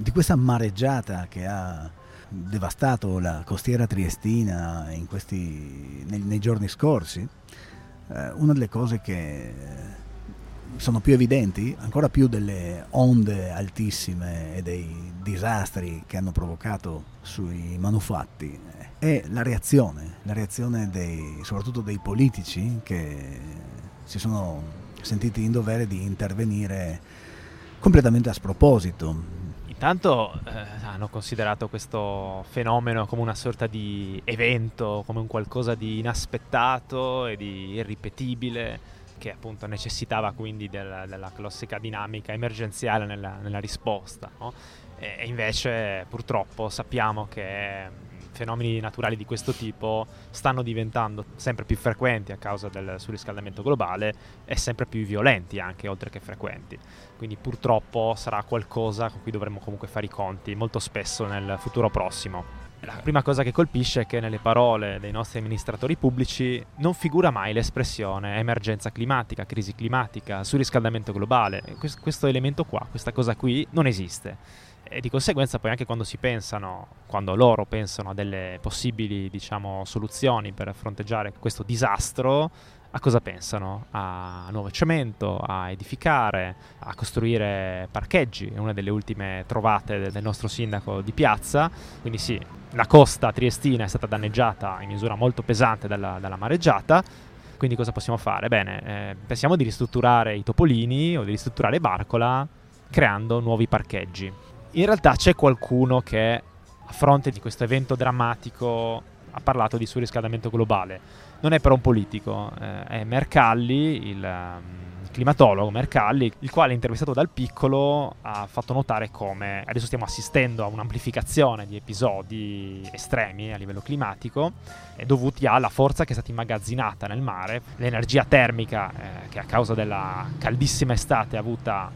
di questa mareggiata che ha devastato la costiera triestina questi, nei, nei, giorni scorsi, eh, una delle cose che sono più evidenti, ancora più delle onde altissime e dei disastri che hanno provocato sui manufatti, è la reazione, la reazione dei, soprattutto dei politici che si sono sentiti in dovere di intervenire completamente a sproposito, Intanto eh, hanno considerato questo fenomeno come una sorta di evento, come un qualcosa di inaspettato e di irripetibile, che appunto necessitava quindi della, della classica dinamica emergenziale nella, nella risposta. No? E invece purtroppo sappiamo che fenomeni naturali di questo tipo stanno diventando sempre più frequenti a causa del surriscaldamento globale e sempre più violenti anche oltre che frequenti. Quindi purtroppo sarà qualcosa con cui dovremo comunque fare i conti molto spesso nel futuro prossimo. La prima cosa che colpisce è che nelle parole dei nostri amministratori pubblici non figura mai l'espressione emergenza climatica, crisi climatica, surriscaldamento globale. Questo elemento qua, questa cosa qui non esiste e di conseguenza poi anche quando si pensano, quando loro pensano a delle possibili diciamo, soluzioni per fronteggiare questo disastro, a cosa pensano? A nuovo cemento, a edificare, a costruire parcheggi, è una delle ultime trovate del nostro sindaco di piazza, quindi sì, la costa triestina è stata danneggiata in misura molto pesante dalla, dalla mareggiata, quindi cosa possiamo fare? Bene, eh, pensiamo di ristrutturare i topolini o di ristrutturare Barcola creando nuovi parcheggi in realtà c'è qualcuno che a fronte di questo evento drammatico ha parlato di surriscaldamento globale. Non è però un politico, eh, è Mercalli, il, um, climatologo Mercalli, il quale intervistato dal piccolo ha fatto notare come adesso stiamo assistendo a un'amplificazione di episodi estremi a livello climatico eh, dovuti alla forza che è stata immagazzinata nel mare, l'energia termica eh, che a causa della caldissima estate ha avuta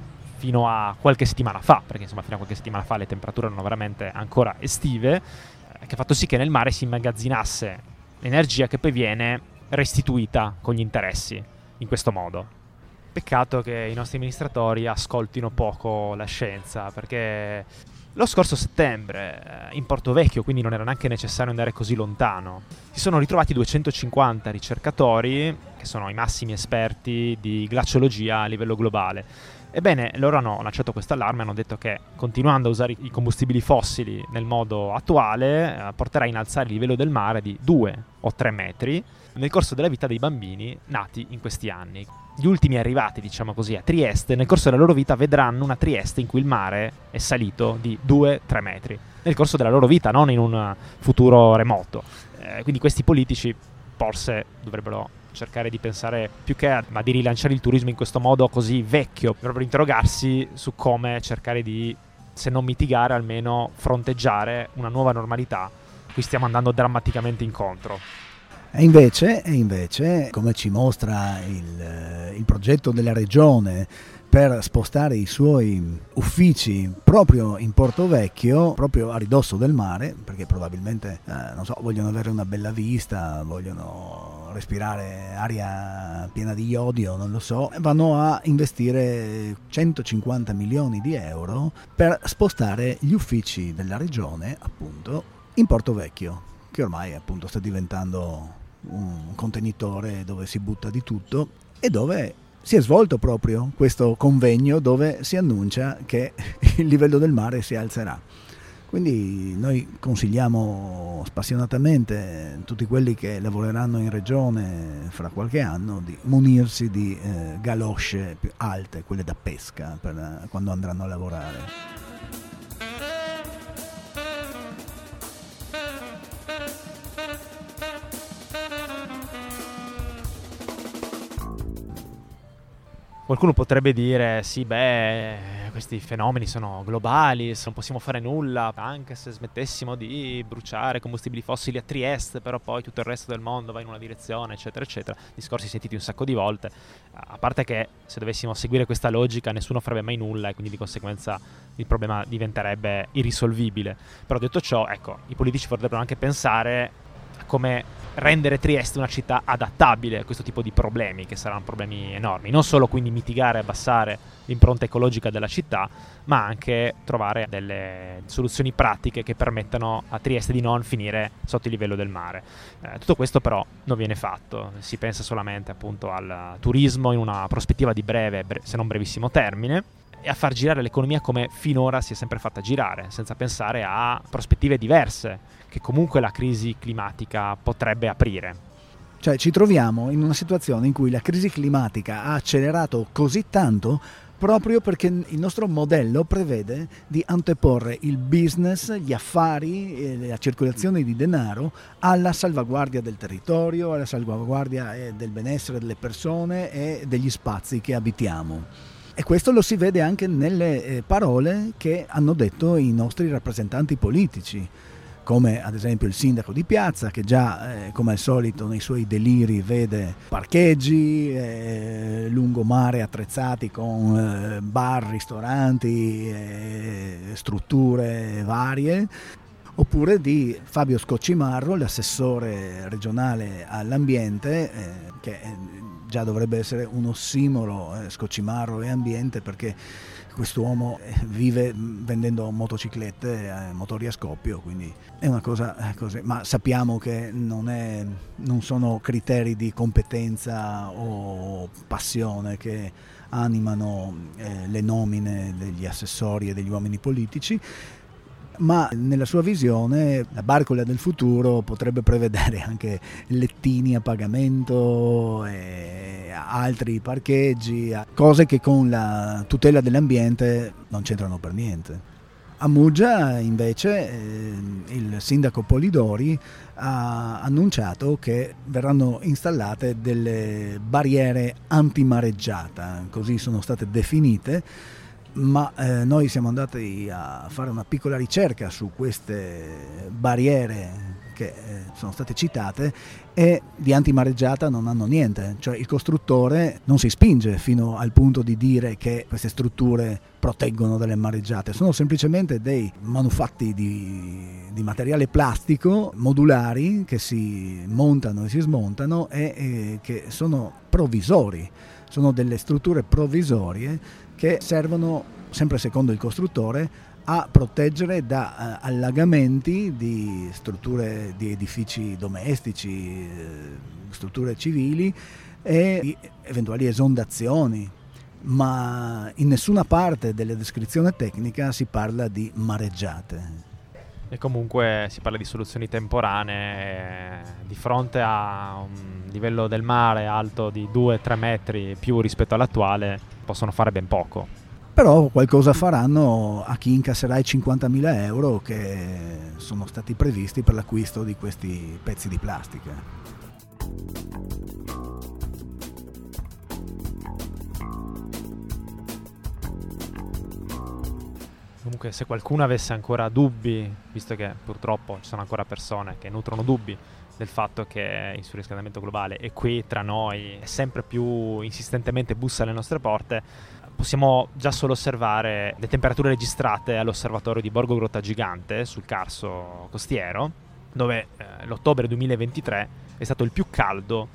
fino a qualche settimana fa, perché insomma fino a qualche settimana fa le temperature erano veramente ancora estive, eh, che ha fatto sì che nel mare si immagazzinasse l'energia che poi viene restituita con gli interessi in questo modo. Peccato che i nostri amministratori ascoltino poco la scienza, perché lo scorso settembre, eh, in Porto Vecchio, quindi non era neanche necessario andare così lontano, si sono ritrovati 250 ricercatori, che sono i massimi esperti di glaciologia a livello globale, Ebbene, loro hanno lanciato questo allarme, hanno detto che continuando a usare i combustibili fossili nel modo attuale eh, porterà a innalzare il livello del mare di 2 o 3 metri nel corso della vita dei bambini nati in questi anni. Gli ultimi arrivati, diciamo così, a Trieste, nel corso della loro vita vedranno una Trieste in cui il mare è salito di 2-3 metri. Nel corso della loro vita, non in un futuro remoto. Eh, quindi questi politici forse dovrebbero cercare di pensare più che a, ma di rilanciare il turismo in questo modo così vecchio, dovrebbero interrogarsi su come cercare di, se non mitigare, almeno fronteggiare una nuova normalità cui stiamo andando drammaticamente incontro. E invece, e invece come ci mostra il, il progetto della regione per spostare i suoi uffici proprio in Porto Vecchio, proprio a ridosso del mare, perché probabilmente eh, so, vogliono avere una bella vista, vogliono respirare aria piena di iodio, non lo so, vanno a investire 150 milioni di euro per spostare gli uffici della regione, appunto, in Porto Vecchio, che ormai appunto sta diventando un contenitore dove si butta di tutto e dove si è svolto proprio questo convegno dove si annuncia che il livello del mare si alzerà. Quindi noi consigliamo spassionatamente a tutti quelli che lavoreranno in regione fra qualche anno di munirsi di eh, galosce più alte, quelle da pesca, per, quando andranno a lavorare. Qualcuno potrebbe dire, sì, beh, questi fenomeni sono globali, non possiamo fare nulla, anche se smettessimo di bruciare combustibili fossili a Trieste, però poi tutto il resto del mondo va in una direzione, eccetera, eccetera. Discorsi sentiti un sacco di volte. A parte che se dovessimo seguire questa logica nessuno farebbe mai nulla e quindi di conseguenza il problema diventerebbe irrisolvibile. Però detto ciò, ecco, i politici potrebbero anche pensare come rendere Trieste una città adattabile a questo tipo di problemi, che saranno problemi enormi. Non solo quindi mitigare e abbassare l'impronta ecologica della città, ma anche trovare delle soluzioni pratiche che permettano a Trieste di non finire sotto il livello del mare. Eh, tutto questo però non viene fatto, si pensa solamente appunto al turismo in una prospettiva di breve, se non brevissimo termine e a far girare l'economia come finora si è sempre fatta girare, senza pensare a prospettive diverse che comunque la crisi climatica potrebbe aprire. Cioè ci troviamo in una situazione in cui la crisi climatica ha accelerato così tanto proprio perché il nostro modello prevede di anteporre il business, gli affari la circolazione di denaro alla salvaguardia del territorio, alla salvaguardia eh, del benessere delle persone e degli spazi che abitiamo. E questo lo si vede anche nelle eh, parole che hanno detto i nostri rappresentanti politici come ad esempio il sindaco di piazza che già eh, come al solito nei suoi deliri vede parcheggi, eh, lungomare attrezzati con bar, ristoranti, strutture varie, oppure di Fabio Scoccimarro, l'assessore regionale all'ambiente, che già dovrebbe essere un ossimoro Scoccimarro e ambiente perché quest'uomo eh, vive vendendo motociclette, eh, motori a scoppio, quindi è una cosa eh, così, ma sappiamo che non, è, non sono criteri di competenza o passione che animano eh, le nomine degli assessori e degli uomini politici, ma nella sua visione la barcola del futuro potrebbe prevedere anche lettini a pagamento altri parcheggi, cose che con la tutela dell'ambiente non c'entrano per niente. A Muggia invece eh, il sindaco Polidori ha annunciato che verranno installate delle barriere antimareggiata, così sono state definite, ma eh, noi siamo andati a fare una piccola ricerca su queste barriere che eh, sono state citate e di antimareggiata non hanno niente, cioè il costruttore non si spinge fino al punto di dire che queste strutture proteggono dalle mareggiate, sono semplicemente dei manufatti di, di materiale plastico modulari che si montano e si smontano e, e che sono provvisori, sono delle strutture provvisorie che servono, sempre secondo il costruttore, a proteggere da uh, allagamenti di strutture di edifici domestici, eh, strutture civili e eventuali esondazioni, ma in nessuna parte della descrizione tecnica si parla di mareggiate. E comunque si parla di soluzioni temporanee di fronte a un livello del mare alto di 2-3 metri più rispetto all'attuale possono fare ben poco. Però qualcosa faranno a chi incasserà i 50.000 euro che sono stati previsti per l'acquisto di questi pezzi di plastica. Comunque se qualcuno avesse ancora dubbi, visto che purtroppo ci sono ancora persone che nutrono dubbi del fatto che il surriscaldamento globale è qui tra noi e sempre più insistentemente bussa alle nostre porte, possiamo già solo osservare le temperature registrate all'osservatorio di Borgo Grotta Gigante sul Carso costiero, dove eh, l'ottobre 2023 è stato il più caldo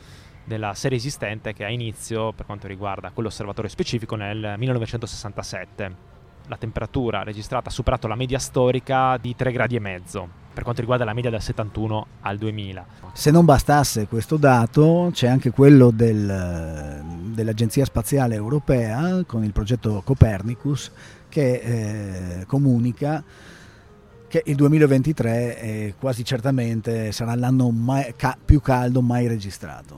della serie esistente che ha inizio per quanto riguarda quell'osservatorio specifico nel 1967 la temperatura registrata ha superato la media storica di 3 gradi e mezzo per quanto riguarda la media dal 71 al 2000. Se non bastasse questo dato, c'è anche quello del, dell'Agenzia Spaziale Europea con il progetto Copernicus che eh, comunica che il 2023 eh, quasi certamente sarà l'anno mai, ca- più caldo mai registrato.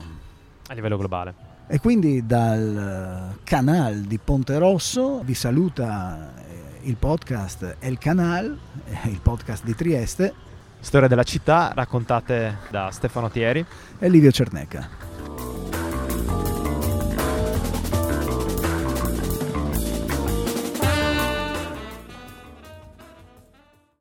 A livello globale. E quindi dal canale di Ponte Rosso vi saluta eh, il podcast El Canal, eh, il podcast di Trieste. Storie della città raccontate da Stefano Thieri e Livio Cerneca.